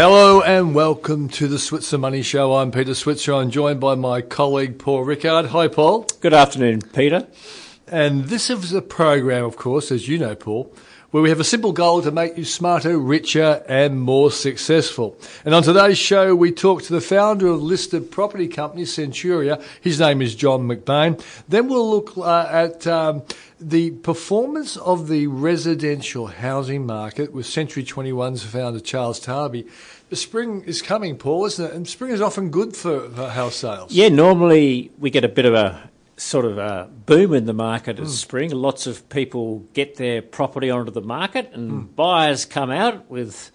Hello and welcome to the Switzer Money Show. I'm Peter Switzer. I'm joined by my colleague Paul Rickard. Hi, Paul. Good afternoon, Peter. And this is a program, of course, as you know, Paul, where we have a simple goal to make you smarter, richer, and more successful. And on today's show, we talk to the founder of listed property company Centuria. His name is John McBain. Then we'll look uh, at um, the performance of the residential housing market with Century 21's founder Charles Tarbey. The spring is coming, Paul, isn't it? And spring is often good for, for house sales. Yeah, normally we get a bit of a sort of a boom in the market at hmm. spring. Lots of people get their property onto the market, and hmm. buyers come out with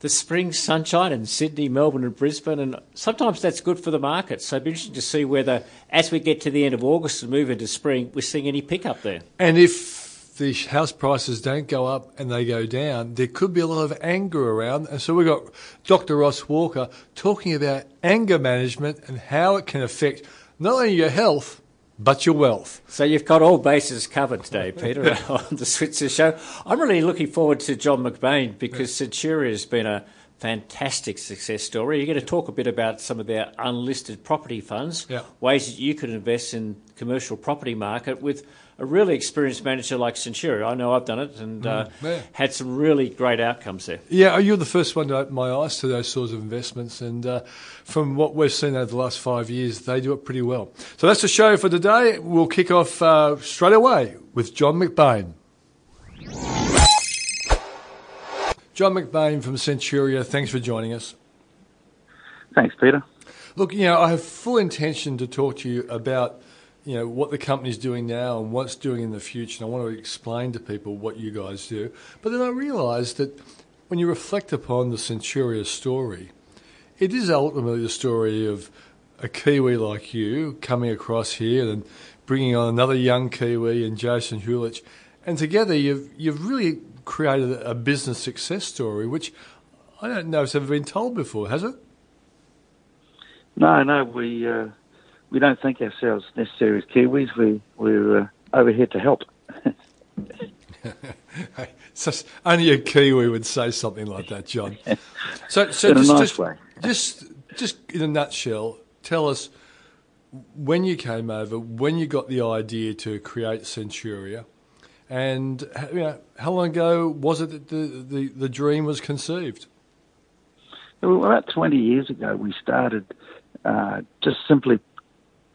the spring sunshine in Sydney, Melbourne, and Brisbane. And sometimes that's good for the market. So it'd be interesting to see whether, as we get to the end of August and move into spring, we're seeing any pickup there. And if the house prices don't go up and they go down, there could be a lot of anger around. And so we've got Dr. Ross Walker talking about anger management and how it can affect not only your health, but your wealth. So you've got all bases covered today, Peter, on the Switzer Show. I'm really looking forward to John McBain because Centuria has been a fantastic success story. You're going to talk a bit about some of their unlisted property funds, Yeah. ways that you could invest in commercial property market with a really experienced manager like Centuria. I know I've done it and uh, yeah. had some really great outcomes there. Yeah, you're the first one to open my eyes to those sorts of investments. And uh, from what we've seen over the last five years, they do it pretty well. So that's the show for today. We'll kick off uh, straight away with John McBain. John McBain from Centuria, thanks for joining us. Thanks, Peter. Look, you know, I have full intention to talk to you about, you know, what the company's doing now and what's doing in the future. And I want to explain to people what you guys do. But then I realised that when you reflect upon the Centuria story, it is ultimately the story of a Kiwi like you coming across here and bringing on another young Kiwi and Jason Huljich, and together you've you've really created a business success story, which I don't know if it's ever been told before, has it? No, no, we uh, we don't think ourselves necessarily as Kiwis. We we're uh, over here to help. So only a Kiwi would say something like that, John. So, so just, nice just, just, just in a nutshell, tell us when you came over, when you got the idea to create Centuria, and you know, how long ago was it that the, the, the dream was conceived? Well, about 20 years ago, we started uh, just simply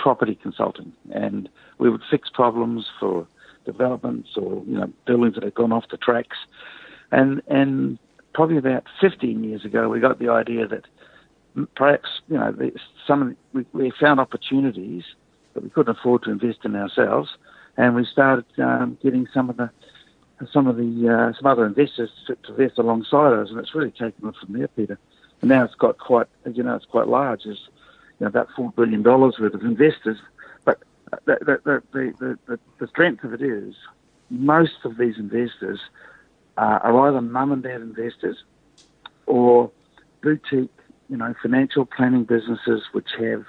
property consulting, and we would fix problems for developments or you know buildings that had gone off the tracks, and and probably about 15 years ago, we got the idea that perhaps you know some we, we found opportunities that we couldn't afford to invest in ourselves, and we started um, getting some of the some of the uh, some other investors to, to invest alongside us, and it's really taken off from there, Peter. And now it's got quite, you know, it's quite large. There's you know, about four billion dollars worth of investors. But the the, the, the, the, strength of it is most of these investors uh, are either mum and dad investors or boutique, you know, financial planning businesses which have,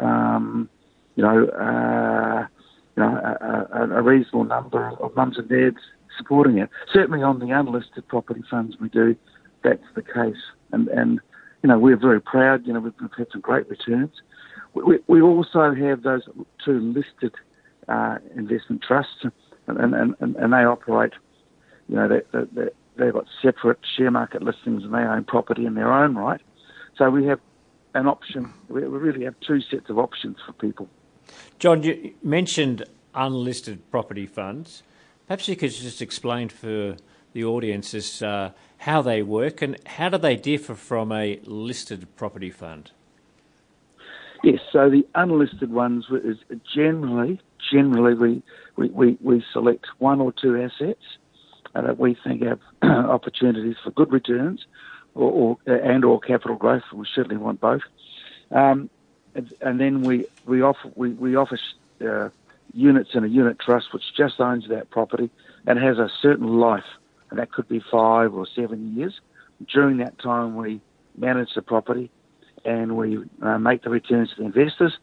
um, you know, uh, you know, a, a, a reasonable number of mums and dads supporting it. Certainly on the unlisted property funds we do, that's the case. And, and you know, we're very proud. You know, we've, had some great returns. We, we, also have those two listed uh, investment trusts, and, and, and, and they operate, you know, they, they, they, they've got separate share market listings and they own property in their own right. So we have an option. We, we really have two sets of options for people. John, you mentioned unlisted property funds. Perhaps you could just explain for the audience uh, how they work and how do they differ from a listed property fund? Yes, so the unlisted ones is generally, generally we, we, we, we select one or two assets uh, that we think have opportunities for good returns or, or and or capital growth. We certainly want both. Um, and, then we we offer we, we offer uh, units in a unit trust which just owns that property and has a certain life, and that could be five or seven years. During that time, we manage the property and we uh, make the returns to the investors.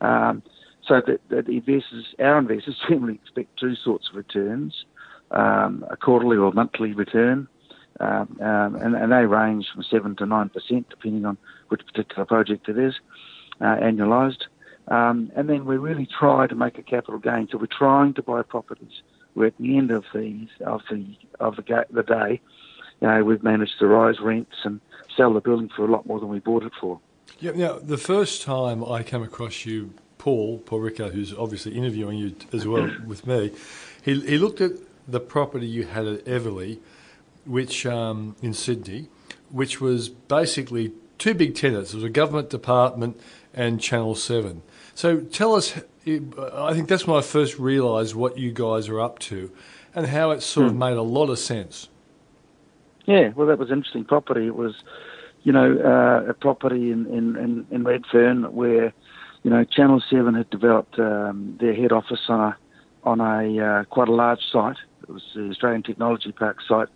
Um, so that, that the investors, our investors, generally expect two sorts of returns: um, a quarterly or monthly return, um, um, and, and, they range from seven to nine percent, depending on which particular project it is, uh, annualised. Um, and then we really try to make a capital gain. So we're trying to buy properties where at the end of the of the of the, the day, you know, we've managed to rise rents and sell the building for a lot more than we bought it for. Yeah. Now, the first time I came across you, Paul Paul Rickard, who's obviously interviewing you as well with me, he he looked at the property you had at Eveleigh, which um, in Sydney, which was basically two big tenants. It was a government department and Channel Seven. So tell us, I think that's when I first realised what you guys are up to and how it sort of hmm. made a lot of sense. Yeah, well, that was interesting property. It was, you know, uh, a property in, in, in Redfern where, you know, Channel 7 had developed um, their head office on a, on a uh, quite a large site. It was the Australian Technology Park site,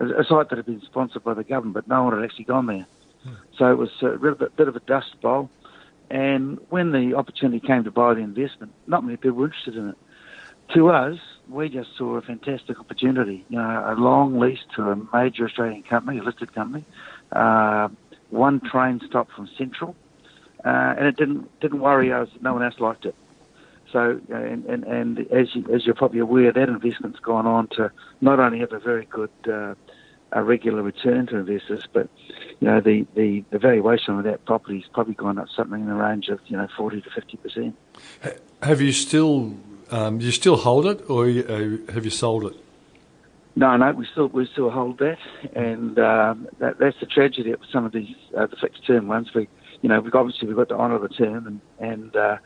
a site that had been sponsored by the government, but no one had actually gone there. Hmm. So it was a bit of a dust bowl. And when the opportunity came to buy the investment, not many people were interested in it. To us, we just saw a fantastic opportunity. You know, a long lease to a major Australian company, a listed company, uh, one train stop from Central, uh, and it didn't didn't worry us. No one else liked it. So, and, and, and as, you, as you're probably aware, that investment's gone on to not only have a very good uh, a regular return to investors, but you know the, the, the valuation of that property has probably gone up something in the range of you know forty to fifty percent. Have you still um, you still hold it, or uh, have you sold it? No, no, we still we still hold that, and um, that, that's the tragedy of some of these uh, the fixed term ones. We, you know, we've obviously we've got to honour the term, and and uh,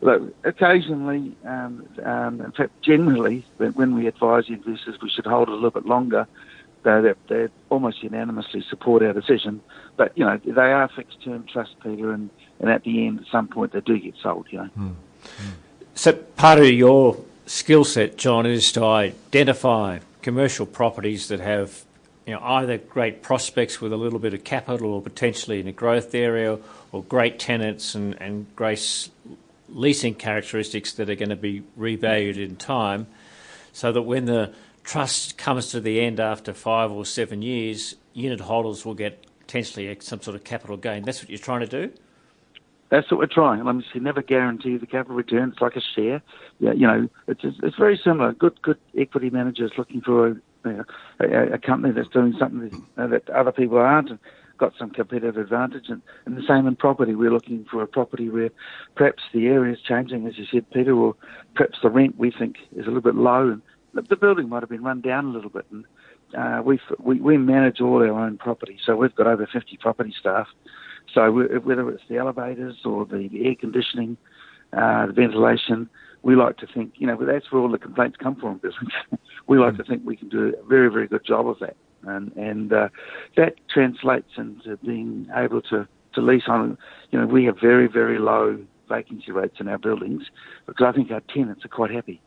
look, occasionally, um, um, in fact, generally, when, when we advise investors, we should hold it a little bit longer they they almost unanimously support our decision. But you know they are fixed term trust, Peter, and, and at the end, at some point, they do get sold. You know. Mm. So part of your skill set, John, is to identify commercial properties that have you know either great prospects with a little bit of capital or potentially in a growth area, or great tenants and and great leasing characteristics that are going to be revalued in time, so that when the trust comes to the end after five or seven years, unit holders will get potentially some sort of capital gain. That's what you're trying to do? That's what we're trying. And I'm just never guarantee the capital return. It's like a share. Yeah, you know, it's it's very similar. Good good equity managers looking for a, you know, a, a, company that's doing something that other people aren't and got some competitive advantage. And, and the same in property. We're looking for a property where perhaps the area is changing, as you said, Peter, or perhaps the rent we think is a little bit low and the building might have been run down a little bit, and uh, we, we manage all our own property, so we've got over 50 property staff. So whether it's the elevators or the air conditioning, uh, the ventilation, we like to think, you know, that's where all the complaints come from. we like to think we can do a very, very good job of that, and and uh, that translates into being able to to lease on. You know, we have very, very low vacancy rates in our buildings because I think our tenants are quite happy.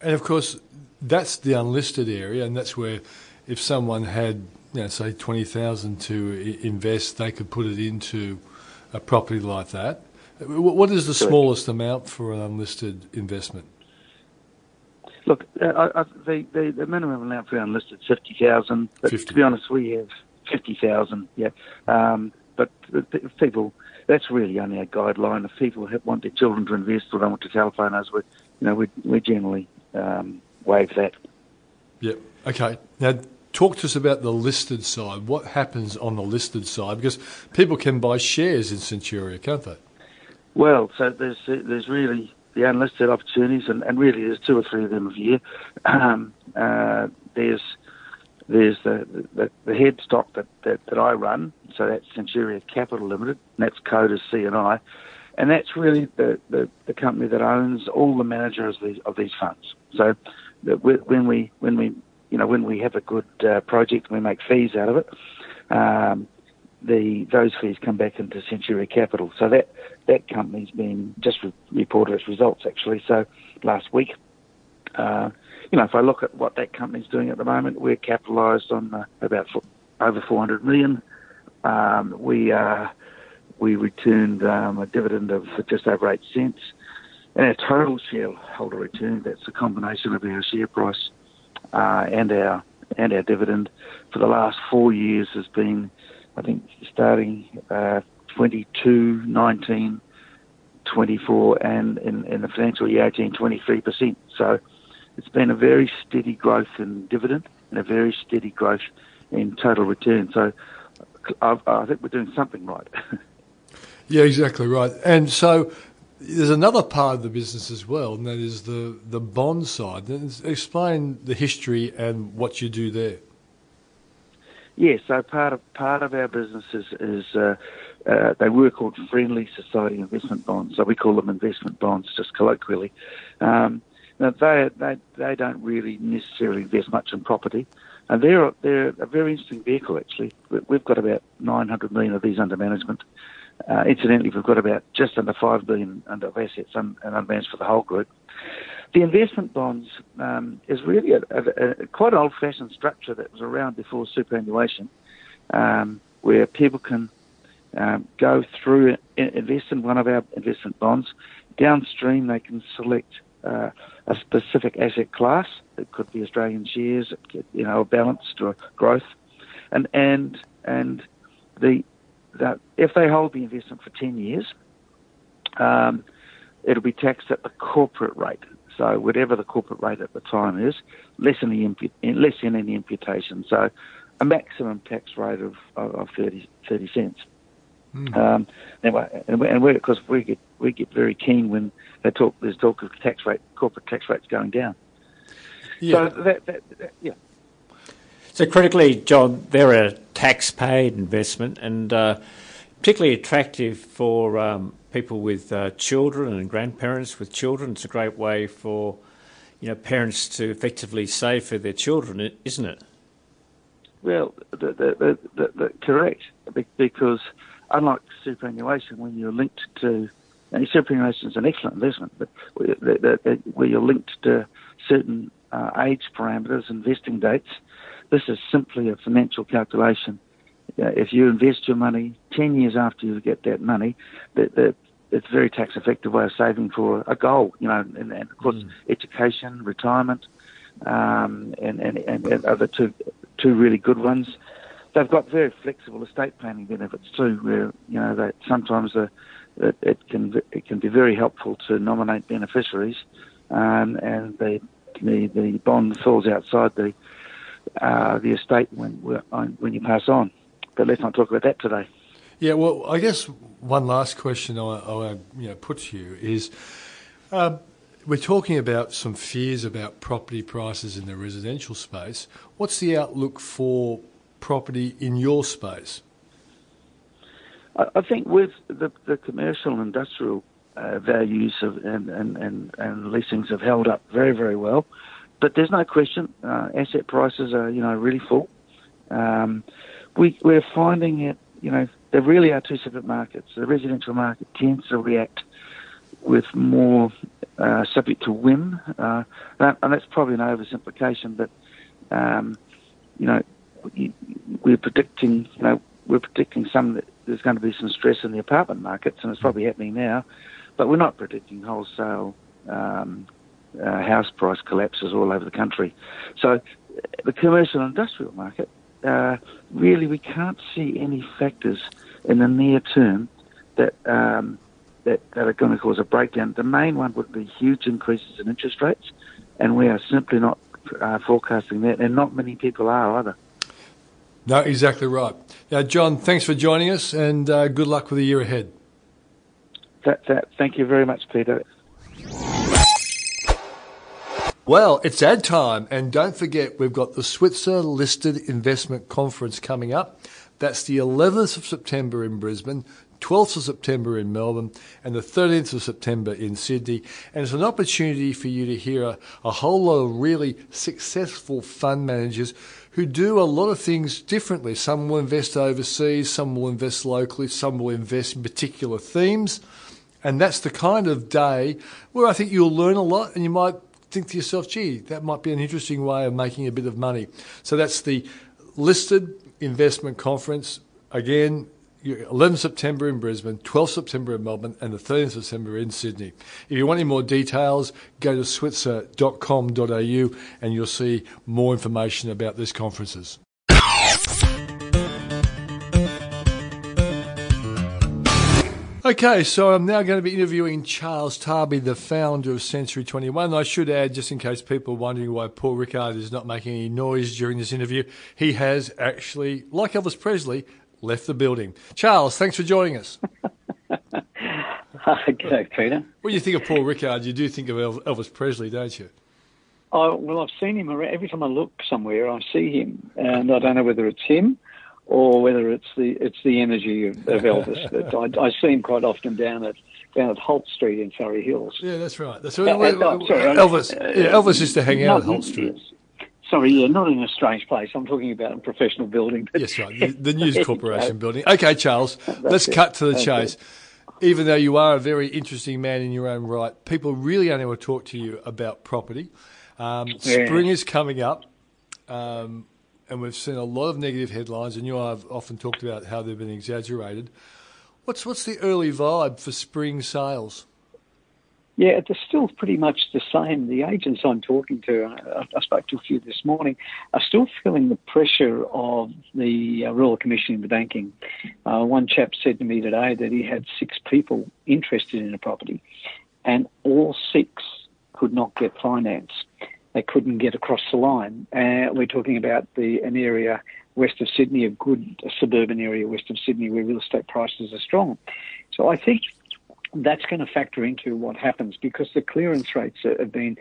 And of course, that's the unlisted area, and that's where if someone had, you know, say, 20,000 to invest, they could put it into a property like that. What is the smallest amount for an unlisted investment? Look, uh, I, the, the, the, minimum amount for unlisted is 50,000. But 50. to be honest, we have 50,000, yeah. Um, but if people, that's really only a guideline. If people want their children to invest or don't want to telephone us, we, you know, we, we generally um, waive that. Yep. Okay. Now, talk to us about the listed side. What happens on the listed side? Because people can buy shares in Centuria, can't they? Well, so there's there's really the unlisted opportunities, and, and really there's two or three of them a year. Um, uh, there's there's the, the, the head stock that, that, that I run, so that's Centuria Capital Limited, and that's coded CNI, and that's really the, the, the, company that owns all the managers of these, of these funds. So when we when we you know, when we have a good uh, project and we make fees out of it, um, the those fees come back into Centuria Capital. So that that company's been just re- reported its results actually. So last week, uh, you know, if I look at what that company's doing at the moment, we're capitalised on uh, about four, over 400 million. Um, we uh, we returned um, a dividend of just over eight cents, and our total shareholder return. That's a combination of our share price uh, and our and our dividend for the last four years has been, I think, starting uh, 22, 19, 24, and in, in the financial year 18, 23%. So it's been a very steady growth in dividend and a very steady growth in total return. So I, I think we're doing something right. yeah, exactly right. And so there's another part of the business as well, and that is the, the bond side. Explain the history and what you do there. Yes, yeah, so part of part of our business is, is uh, uh, they were called friendly society investment bonds, so we call them investment bonds just colloquially. Um, now they they they don't really necessarily invest much in property, and they're they're a very interesting vehicle actually. We've got about 900 million of these under management. Uh, incidentally, we've got about just under five billion under assets and unmanaged for the whole group. The investment bonds um, is really a, a, a quite old-fashioned structure that was around before superannuation, um, where people can um, go through invest in one of our investment bonds. Downstream, they can select uh, a specific asset class. It could be Australian shares, you know, a balanced or growth, and and and the that if they hold the investment for 10 years, um, it'll be taxed at the corporate rate. So whatever the corporate rate at the time is, less than, the impu- less than any imputation. So a maximum tax rate of, of 30, 30 cents. Mm. Um, and we, and because we get we get very keen when they talk. There's talk of tax rate, corporate tax rates going down. Yeah. So that, that, that, yeah. So critically, John, they're a tax-paid investment and uh, particularly attractive for um, people with uh, children and grandparents with children. It's a great way for you know parents to effectively save for their children, isn't it? Well, the, correct, because unlike superannuation, when you're linked to and superannuation is an excellent investment, but where you're linked to certain uh, age parameters, investing dates, this is simply a financial calculation. Uh, if you invest your money 10 years after you get that money, that, that it's a very tax effective way of saving for a goal, you know, and, and of course, mm. education, retirement, um, and, and, and other two, two really good ones. They've got very flexible estate planning benefits too, where, you know, that sometimes uh, it, it, can, it can be very helpful to nominate beneficiaries, um, and the, the, the bond falls outside the uh, the estate when when you pass on. But let's not talk about that today. Yeah, well, I guess one last question I, I you know, put to you is. Um, we're talking about some fears about property prices in the residential space. What's the outlook for property in your space? I think with the, the commercial and industrial uh, values of, and, and, and, and leasings have held up very, very well. But there's no question, uh, asset prices are you know really full. Um, we we're finding it, you know, there really are two separate markets. The residential market tends to react with more uh, subject to whim, uh, and that's probably an oversimplification. But um, you know, we're predicting, you know, we're predicting some that there's going to be some stress in the apartment markets, and it's probably happening now. But we're not predicting wholesale um, uh, house price collapses all over the country. So the commercial and industrial market, uh, really we can't see any factors in the near term that, um, that, that are going to cause a breakdown. The main one would be huge increases in interest rates, and we are simply not uh, forecasting that, and not many people are either. No, exactly right. Now, John, thanks for joining us, and uh, good luck with the year ahead. That, that, thank you very much, Peter. Well, it's ad time, and don't forget we've got the Switzer Listed Investment Conference coming up. That's the 11th of September in Brisbane, 12th of September in Melbourne, and the 13th of September in Sydney. And it's an opportunity for you to hear a, a whole lot of really successful fund managers who do a lot of things differently. Some will invest overseas, some will invest locally, some will invest in particular themes. And that's the kind of day where I think you'll learn a lot and you might think to yourself, gee, that might be an interesting way of making a bit of money. So that's the listed investment conference. Again, 11 September in Brisbane, 12 September in Melbourne, and the 13th September in Sydney. If you want any more details, go to switzer.com.au and you'll see more information about these conferences. Okay, so I'm now going to be interviewing Charles Tarbey, the founder of Century 21. I should add, just in case people are wondering why Paul Rickard is not making any noise during this interview, he has actually, like Elvis Presley, left the building. Charles, thanks for joining us. G'day, Peter. When you think of Paul Rickard, you do think of Elvis Presley, don't you? Oh, well, I've seen him around. Every time I look somewhere, I see him, and I don't know whether it's him or whether it's the it's the energy of, of Elvis. but I, I see him quite often down at down at Holt Street in Surrey Hills. Yeah, that's right. That's right. Uh, uh, sorry, Elvis. Uh, yeah, Elvis used to hang out at Holt Street. Sorry, yeah, not in a strange place. I'm talking about a professional building. yes, right. The, the News Corporation building. Okay, Charles, let's it. cut to the That's chase. It. Even though you are a very interesting man in your own right, people really only want to talk to you about property. Um, yeah. Spring is coming up. Um, and we've seen a lot of negative headlines, and you and I have often talked about how they've been exaggerated. What's what's the early vibe for spring sales? Yeah, it's still pretty much the same. The agents I'm talking to, I, I spoke to a few this morning, are still feeling the pressure of the uh, Royal Commission into Banking. Uh, one chap said to me today that he had six people interested in a property, and all six could not get finance they couldn't get across the line. Uh, we're talking about the an area west of Sydney, a good suburban area west of Sydney where real estate prices are strong. So I think that's going to factor into what happens because the clearance rates have been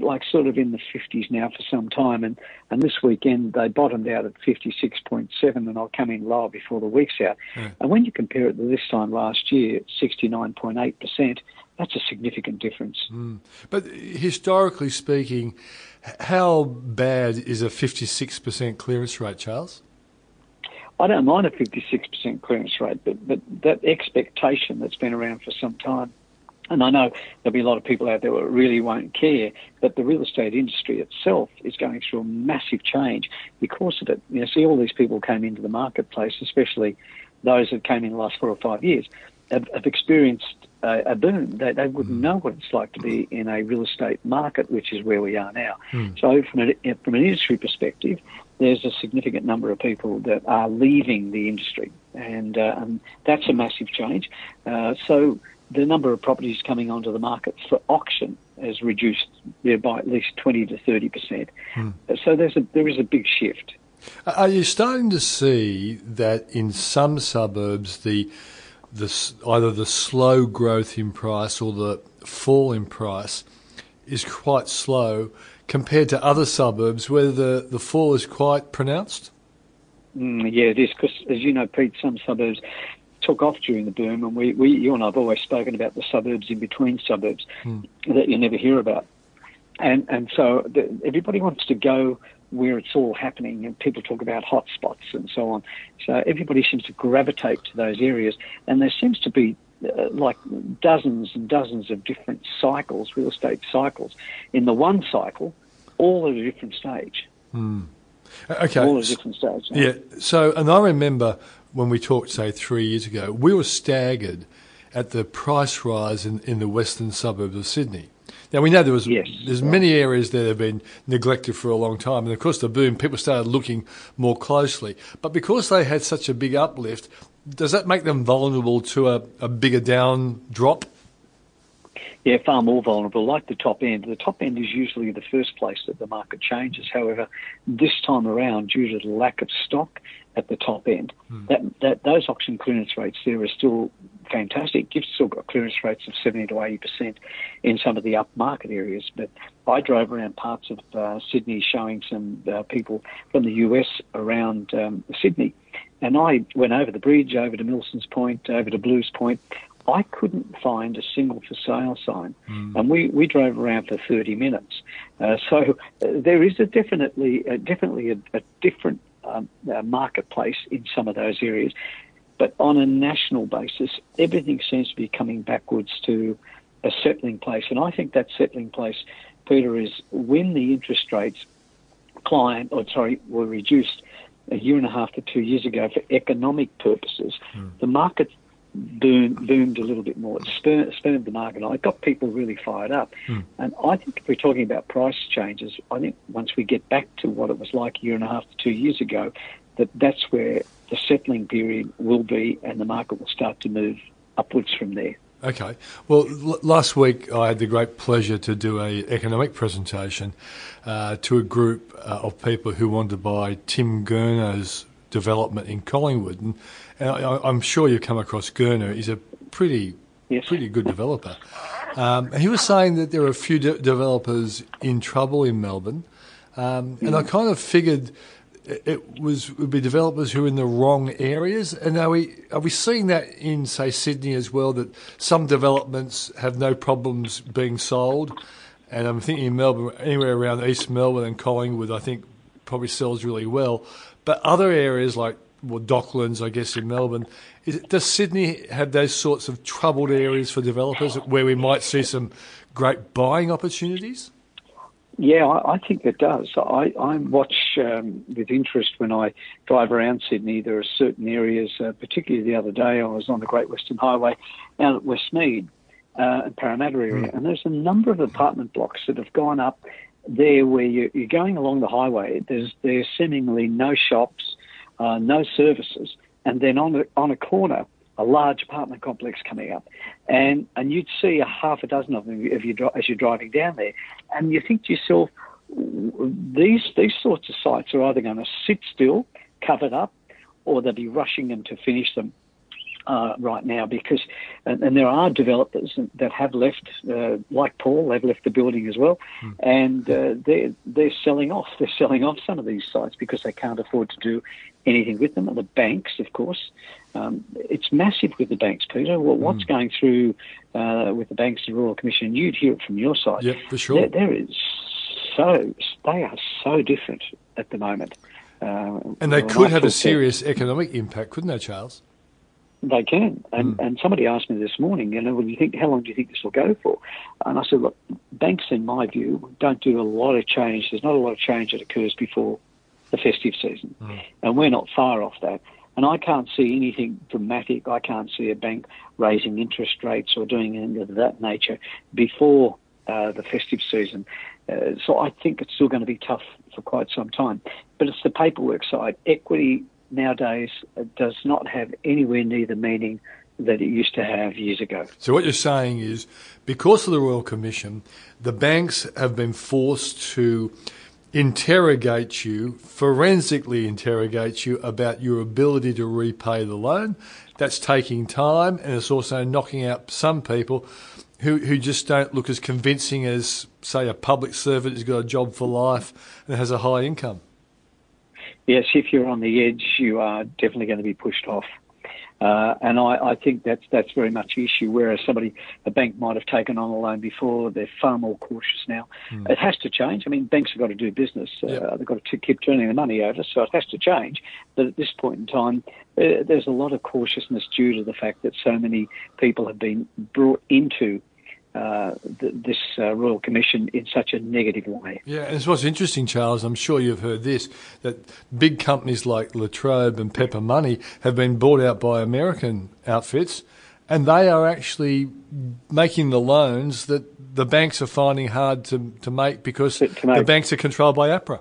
like sort of in the 50s now for some time. And, and this weekend they bottomed out at 56.7 and I'll come in lower before the week's out. And when you compare it to this time last year, 69.8%, that's a significant difference. Mm. But historically speaking, how bad is a 56% clearance rate, Charles? I don't mind a 56% clearance rate, but, but that expectation that's been around for some time, and I know there'll be a lot of people out there who really won't care, but the real estate industry itself is going through a massive change because of it. You know, see, all these people came into the marketplace, especially those that came in the last four or five years, have, have experienced a, a boom. They, they wouldn't mm. know what it's like to be in a real estate market, which is where we are now. Mm. So, from, a, from an industry perspective, there's a significant number of people that are leaving the industry, and, uh, and that's a massive change. Uh, so, the number of properties coming onto the market for auction has reduced by at least 20 to 30 percent. Mm. So, there's a, there is a big shift. Are you starting to see that in some suburbs the the, either the slow growth in price or the fall in price is quite slow compared to other suburbs where the, the fall is quite pronounced? Mm, yeah, it is because, as you know, Pete, some suburbs took off during the boom, and we, we you and I have always spoken about the suburbs in between suburbs mm. that you never hear about, and and so the, everybody wants to go where it's all happening, and people talk about hotspots and so on. So everybody seems to gravitate to those areas, and there seems to be uh, like dozens and dozens of different cycles, real estate cycles. In the one cycle, all at a different stage. Hmm. Okay. All at a different stage. Yeah. So, and I remember when we talked, say, three years ago, we were staggered at the price rise in, in the western suburbs of Sydney. Now we know there was yes. there's many areas that have been neglected for a long time, and of course the boom, people started looking more closely. But because they had such a big uplift, does that make them vulnerable to a, a bigger down drop? Yeah, far more vulnerable. Like the top end, the top end is usually the first place that the market changes. However, this time around, due to the lack of stock at the top end, hmm. that, that those auction clearance rates there are still fantastic. You've still got clearance rates of 70 to 80% in some of the upmarket areas. But I drove around parts of uh, Sydney showing some uh, people from the US around um, Sydney. and I went over the bridge, over to Milson's Point, over to Blues Point. I couldn't find a single for sale sign, and we, we drove around for 30 minutes. Uh, so uh, there is a definitely uh, definitely a, a different um, uh, marketplace in some of those areas, but on a national basis, everything seems to be coming backwards to a settling place, and I think that settling place, Peter, is when the interest rates client, or sorry, were reduced a year and a half to two years ago for economic purposes, hmm. the market boomed, boomed a little bit more. It spurred, spurred the market. It got people really fired up. Hmm. And I think if we're talking about price changes, I think once we get back to what it was like a year and a half to two years ago, that that's where the settling period will be and the market will start to move upwards from there. Okay. Well, l- last week I had the great pleasure to do a economic presentation uh, to a group uh, of people who wanted to buy Tim Gurner's development in Collingwood, and, and I, I'm sure you've come across Gurner. He's a pretty, Yes. pretty good developer. Um, he was saying that there are a few de- developers in trouble in Melbourne, um, and I kind of figured it- was would be developers who are in the wrong areas. And are we are we seeing that in say Sydney as well? That some developments have no problems being sold, and I'm thinking in Melbourne, anywhere around East Melbourne and Collingwood, I think probably sells really well. But other areas like well, Docklands, I guess in Melbourne, does Sydney have those sorts of troubled areas for developers where we might see some great buying opportunities? Yeah, I, I think it does. I, I watch um, with interest when I drive around Sydney. There are certain areas, uh, particularly the other day, I was on the Great Western Highway out at Westmead uh, and Parramatta area, and there's a number of apartment blocks that have gone up there where you, you're going along the highway. There's there's seemingly no shops, uh, no services, and then on a, on a corner, a large apartment complex coming up, and and you'd see a half a dozen of them if you as you're driving down there, and you think to yourself, these these sorts of sites are either going to sit still, covered up, or they'll be rushing them to finish them uh, right now because, and, and there are developers that have left, uh, like Paul, they've left the building as well, and uh, they're they're selling off. They're selling off some of these sites because they can't afford to do anything with them. And the banks, of course, um, it's massive with the banks, Peter. Well, what's going through uh, with the banks and Royal Commission? You'd hear it from your side. Yeah, for sure. There, there is so they are so different at the moment. Uh, And they when could have a serious economic impact, couldn't they, Charles? they can. And, and somebody asked me this morning, you know, well, do you think, how long do you think this will go for? And I said, look, banks, in my view, don't do a lot of change. There's not a lot of change that occurs before the festive season. And we're not far off that. And I can't see anything dramatic. I can't see a bank raising interest rates or doing anything of that nature before uh, the festive season. Uh, so I think it's still going to be tough for quite some time. But it's the paperwork side. Equity nowadays uh, does not have anywhere near the meaning that it used to have years ago. So what you're saying is, because of the Royal Commission, the banks have been forced to interrogate you, forensically interrogate you about your ability to repay the loan. That's taking time, and it's also knocking out some people who, who just don't look as convincing as, say, a public servant who's got a job for life and has a high income. Yes, if you're on the edge, you are definitely going to be pushed off. Uh, and I, I think that's that's very much the issue. Whereas somebody, a bank might have taken on a loan before, they're far more cautious now. It has to change. I mean, banks have got to do business. Uh, They've got to keep turning the money over, so it has to change. But at this point in time, uh, there's a lot of cautiousness due to the fact that so many people have been brought into uh, th- this uh, Royal Commission in such a negative way. Yeah, and it's what's interesting, Charles. I'm sure you've heard this that big companies like La Trobe and Pepper Money have been bought out by American outfits, and they are actually making the loans that the banks are finding hard to, to make because To- to make. the banks are controlled by APRA.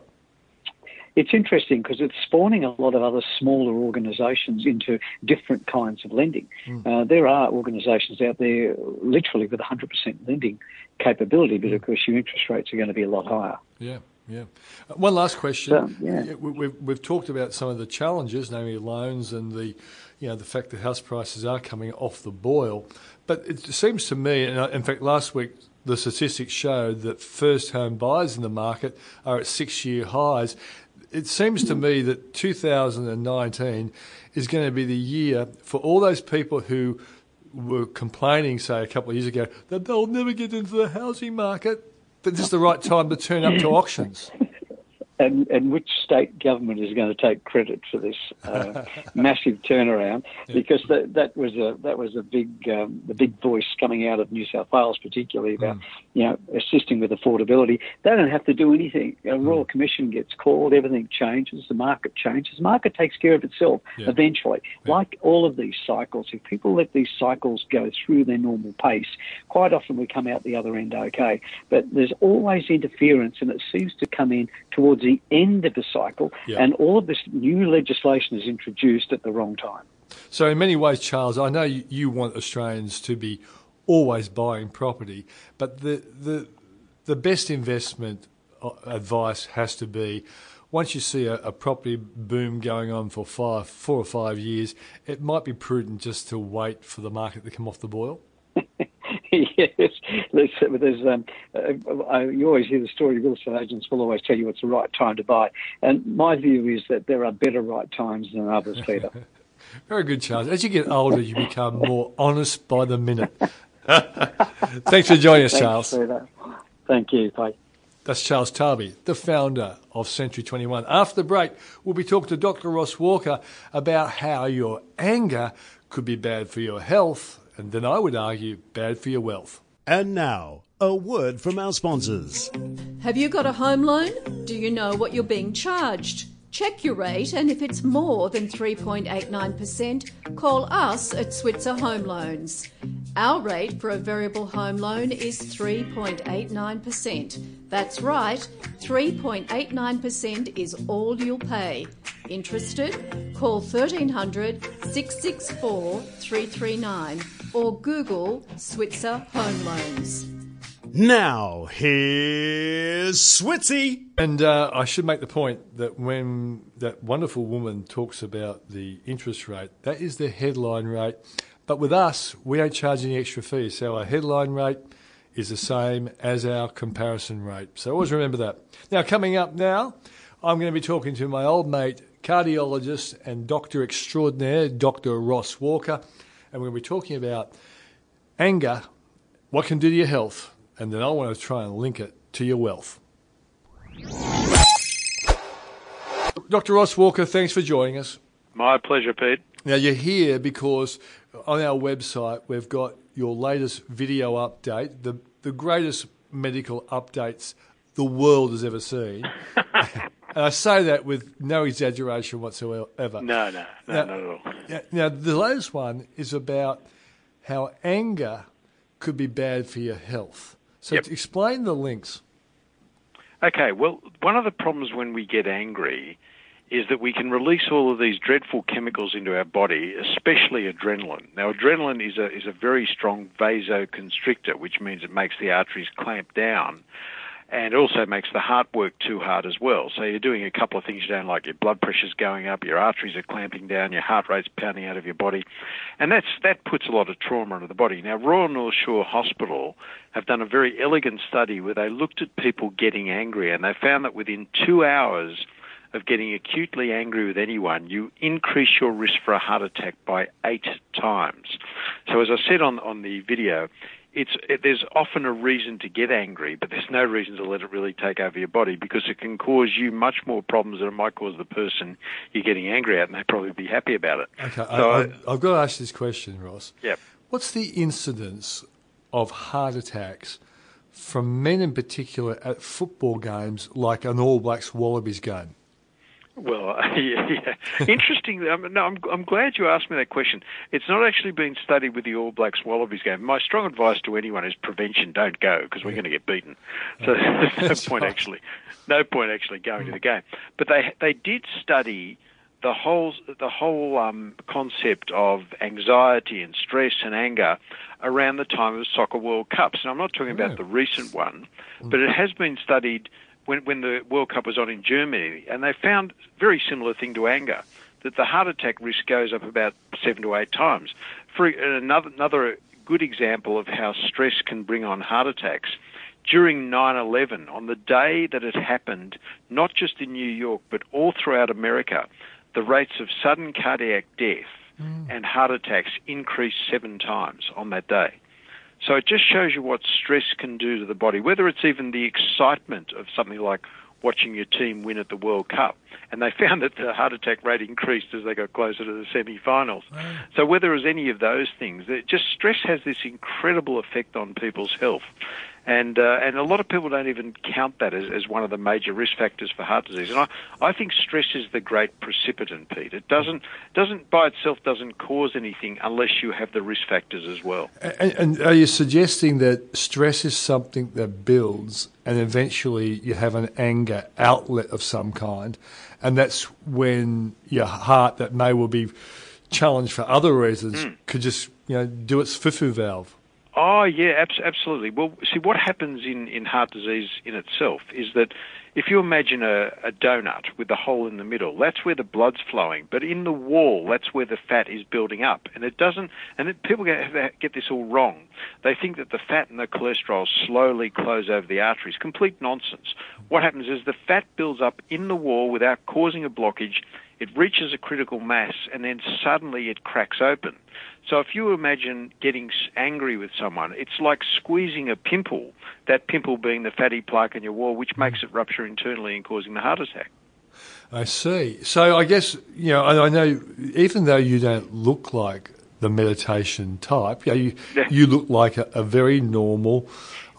It's interesting because it's spawning a lot of other smaller organisations into different kinds of lending. Uh, there are organisations out there literally with 100% lending capability, but of course your interest rates are going to be a lot higher. Yeah, yeah. Uh, One last question. So, yeah. we, we've, we've talked about some of the challenges, namely loans and the, you know, the fact that house prices are coming off the boil. But it seems to me, and in fact, last week the statistics showed that first home buyers in the market are at six-year highs. It seems to me that 2019 is going to be the year for all those people who were complaining, say, a couple of years ago, that they'll never get into the housing market. That this is the right time to turn up to auctions. And, and which state government is going to take credit for this uh, massive turnaround? Because that, that was a that was a big um, the big voice coming out of New South Wales, particularly about mm. you know assisting with affordability. They don't have to do anything. A mm. Royal Commission gets called, everything changes, the market changes. The market takes care of itself yeah. eventually. Yeah. Like all of these cycles, if people let these cycles go through their normal pace, quite often we come out the other end okay. But there's always interference, and it seems to come in towards the end of the cycle, yeah. and all of this new legislation is introduced at the wrong time. So, in many ways, Charles, I know you want Australians to be always buying property, but the the the best investment uh, advice has to be once you see a, a, property boom going on for five, four or five years, it might be prudent just to wait for the market to come off the boil. yes, there's, there's um, uh, you always hear the story. Real estate agents will always tell you it's the right time to buy, and my view is that there are better right times than others, Peter. Very good, Charles. As you get older, you become more honest by the minute. Thanks for joining us, Thanks, Charles. Peter. Thank you. Bye. That's Charles Tarbey, the founder of Century 21. After the break, we'll be talking to Dr. Ross Walker about how your anger could be bad for your health and then I would argue bad for your wealth. And now, a word from our sponsors. Have you got a home loan? Do you know what you're being charged? Check your rate, and if it's more than 3.89%, call us at Switzer Home Loans. Our rate for a variable home loan is 3.89%. That's right, 3.89% is all you'll pay. Interested? Call 1300 664 339 or Google Switzer Home Loans. Now, here's Switzy. And uh, I should make the point that when that wonderful woman talks about the interest rate, that is the headline rate. But with us, we don't charge any extra fees. So our headline rate is the same as our comparison rate. So always remember that. Now, coming up now, I'm going to be talking to my old mate, cardiologist and doctor extraordinaire, Dr. Ross Walker. And we're going to be talking about anger, what can do to your health, and then I want to try and link it to your wealth. Dr. Ross Walker, thanks for joining us. My pleasure, Pete. Now, you're here because on our website we've got your latest video update, the, the greatest medical updates the world has ever seen. and I say that with no exaggeration whatsoever. No, no, no, now, not at all. Now, the latest one is about how anger could be bad for your health. So yep. explain the links. Okay, well, one of the problems when we get angry is that we can release all of these dreadful chemicals into our body, especially adrenaline. Now, adrenaline is a, is a very strong vasoconstrictor, which means it makes the arteries clamp down and also makes the heart work too hard as well. So you're doing a couple of things you don't like. Your blood pressure's going up, your arteries are clamping down, your heart rate's pounding out of your body, and that's that puts a lot of trauma into the body. Now, Royal North Shore Hospital have done a very elegant study where they looked at people getting angry, and they found that within two hours of getting acutely angry with anyone, you increase your risk for a heart attack by eight times. So, as I said on on the video, it's it, there's often a reason to get angry, but there's no reason to let it really take over your body because it can cause you much more problems than it might cause the person you're getting angry at, and they'd probably be happy about it. Okay, so I, have got to ask this question, Ross. Yep. What's the incidence of heart attacks from men in particular at football games like an All Blacks Wallabies game? Well, yeah, yeah. interesting. Um, no, I'm, I'm glad you asked me that question. It's not actually been studied with the All Blacks Wallabies game. My strong advice to anyone is prevention. Don't go because we're going to get beaten. So there's no point right. actually, no point actually going to the game. But they they did study the whole the whole um, concept of anxiety and stress and anger around the time of the soccer World Cups. And I'm not talking about the recent one, but it has been studied when, when the World Cup was on in Germany, and they found very similar thing to anger, that the heart attack risk goes up about seven to eight times. For another, another good example of how stress can bring on heart attacks, during 9/11, on the day that it happened, not just in New York but all throughout America, the rates of sudden cardiac death hmm. and heart attacks increased seven times on that day. So it just shows you what stress can do to the body, whether it's even the excitement of something like watching your team win at the World Cup. And they found that the heart attack rate increased as they got closer to the semi-finals. So whether it was any of those things, just stress has this incredible effect on people's health. And, uh, and a lot of people don't even count that as, as one of the major risk factors for heart disease. And I, I think stress is the great precipitant, Pete. It doesn't, doesn't by itself doesn't cause anything unless you have the risk factors as well. And, and are you suggesting that stress is something that builds and eventually you have an anger outlet of some kind, and that's when your heart that may well be challenged for other reasons could just you know do its fufu valve? Oh yeah, abs- absolutely. Well, see, what happens in, in heart disease in itself is that if you imagine a, a donut with a hole in the middle, that's where the blood's flowing. But in the wall, that's where the fat is building up, and it doesn't. And it, people get, get this all wrong. They think that the fat and the cholesterol slowly close over the arteries. Complete nonsense. What happens is the fat builds up in the wall without causing a blockage. It reaches a critical mass, and then suddenly it cracks open. So if you imagine getting angry with someone, it's like squeezing a pimple, that pimple being the fatty plaque in your wall, which makes it rupture internally and causing the heart attack. I see. So I guess you know I, I know even though you don't look like the meditation type, you know, you, you look like a, a very normal,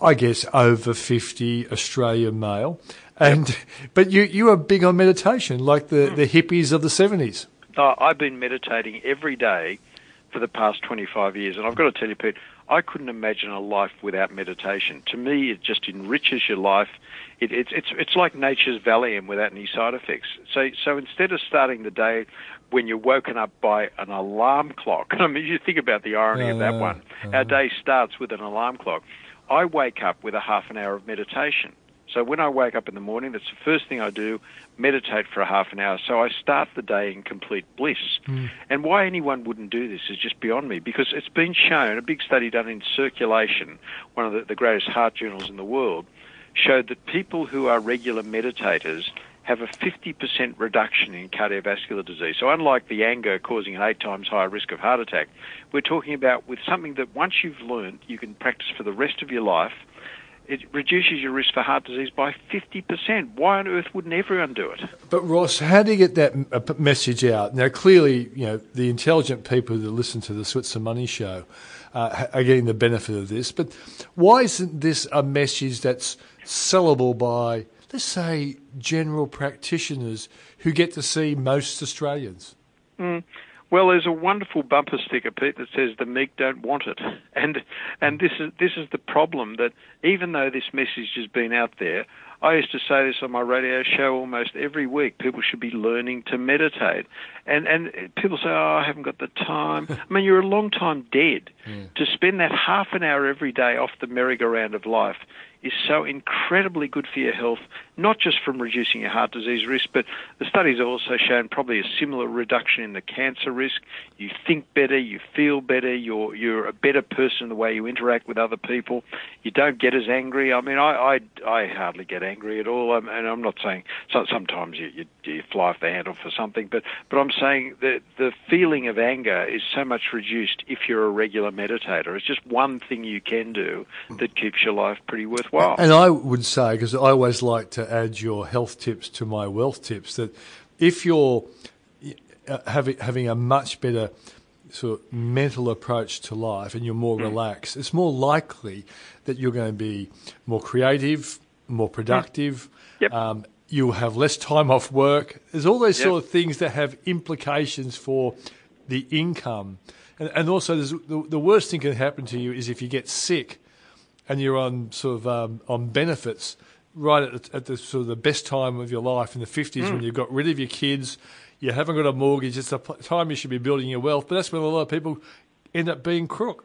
I guess over fifty Australian male, and but you you are big on meditation, like the, the hippies of the seventies. Uh, I've been meditating every day for the past 25 years, and I've got to tell you, Pete, I couldn't imagine a life without meditation. To me, it just enriches your life. It, it's it's it's like nature's Valium without any side effects. So so instead of starting the day when you're woken up by an alarm clock, I mean, you think about the irony of that Yeah, one. Uh. Our day starts with an alarm clock. I wake up with a half an hour of meditation. So when I wake up in the morning, that's the first thing I do, meditate for a half an hour. So I start the day in complete bliss. Hmm. And why anyone wouldn't do this is just beyond me because it's been shown, a big study done in Circulation, one of the, the greatest heart journals in the world, showed that people who are regular meditators have a 50% reduction in cardiovascular disease. So unlike the anger causing an eight times higher risk of heart attack, we're talking about with something that once you've learned, you can practice for the rest of your life. It reduces your risk for heart disease by 50%. Why on earth wouldn't everyone do it? But Ross, how do you get that uh, message out? Now, clearly, you know the intelligent people that listen to the Switzer Money Show uh, are getting the benefit of this. But why isn't this a message that's sellable by, let's say, general practitioners who get to see most Australians? Well, there's a wonderful bumper sticker, Pete, that says the meek don't want it, and and this is this is the problem that even though this message has been out there, I used to say this on my radio show almost every week. People should be learning to meditate, and and people say, "Oh, I haven't got the time." I mean, you're a long time dead. Hmm. To spend that half an hour every day off the merry-go-round of life is so incredibly good for your health, not just from reducing your heart disease risk, but the studies have also shown probably a similar reduction in the cancer risk. You think better, you feel better, you're you're a better person the way you interact with other people. You don't get as angry. I mean, I I, I hardly get angry at all, I'm, and I'm not saying so, sometimes you, you you fly off the handle for something, but but I'm saying that the feeling of anger is so much reduced if you're a regular meditator. It's just one thing you can do that keeps your life pretty worthwhile. And I would say, because I always like to add your health tips to my wealth tips, that if you're uh, having having a much better sort of mental approach to life and you're more relaxed, it's more likely that you're going to be more creative, more productive. Yep. Um, you'll have less time off work. There's all those Yep. sort of things that have implications for the income. And, and also, there's, the, the worst thing can happen to you is if you get sick and you're on sort of um, on benefits right at the, at the sort of the best time of your life in the 50s when you've got rid of your kids, you haven't got a mortgage. It's the time you should be building your wealth. But that's when a lot of people end up being crook.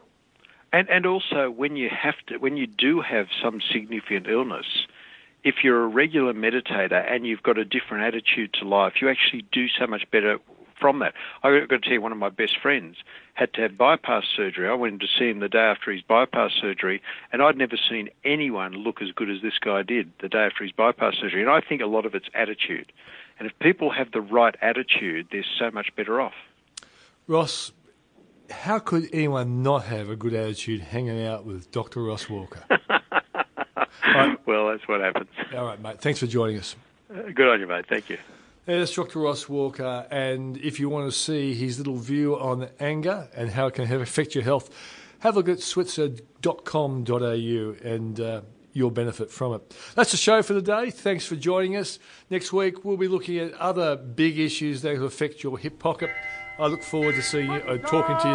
And and also when you have to when you do have some significant illness, if you're a regular meditator and you've got a different attitude to life, you actually do so much better from that. I've got to tell you, one of my best friends had to have bypass surgery. I went to see him the day after his bypass surgery, and I'd never seen anyone look as good as this guy did the day after his bypass surgery. And I think a lot of it's attitude. And if people have the right attitude, they're so much better off. Ross, how could anyone not have a good attitude hanging out with Dr. Ross Walker? right. Well, that's what happens. All right, mate. Thanks for joining us. Uh, good on you, mate. Thank you. There's Dr. Ross Walker, and if you want to see his little view on anger and how it can affect your health, have a look at switzer.com.au and uh, you'll benefit from it. That's the show for the day. Thanks for joining us. Next week, we'll be looking at other big issues that will affect your hip pocket. I look forward to seeing you, uh, talking to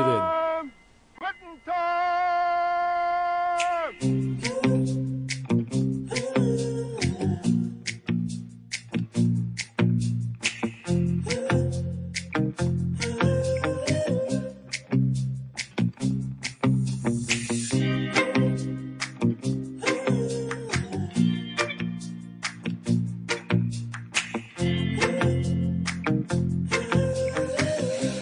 you then.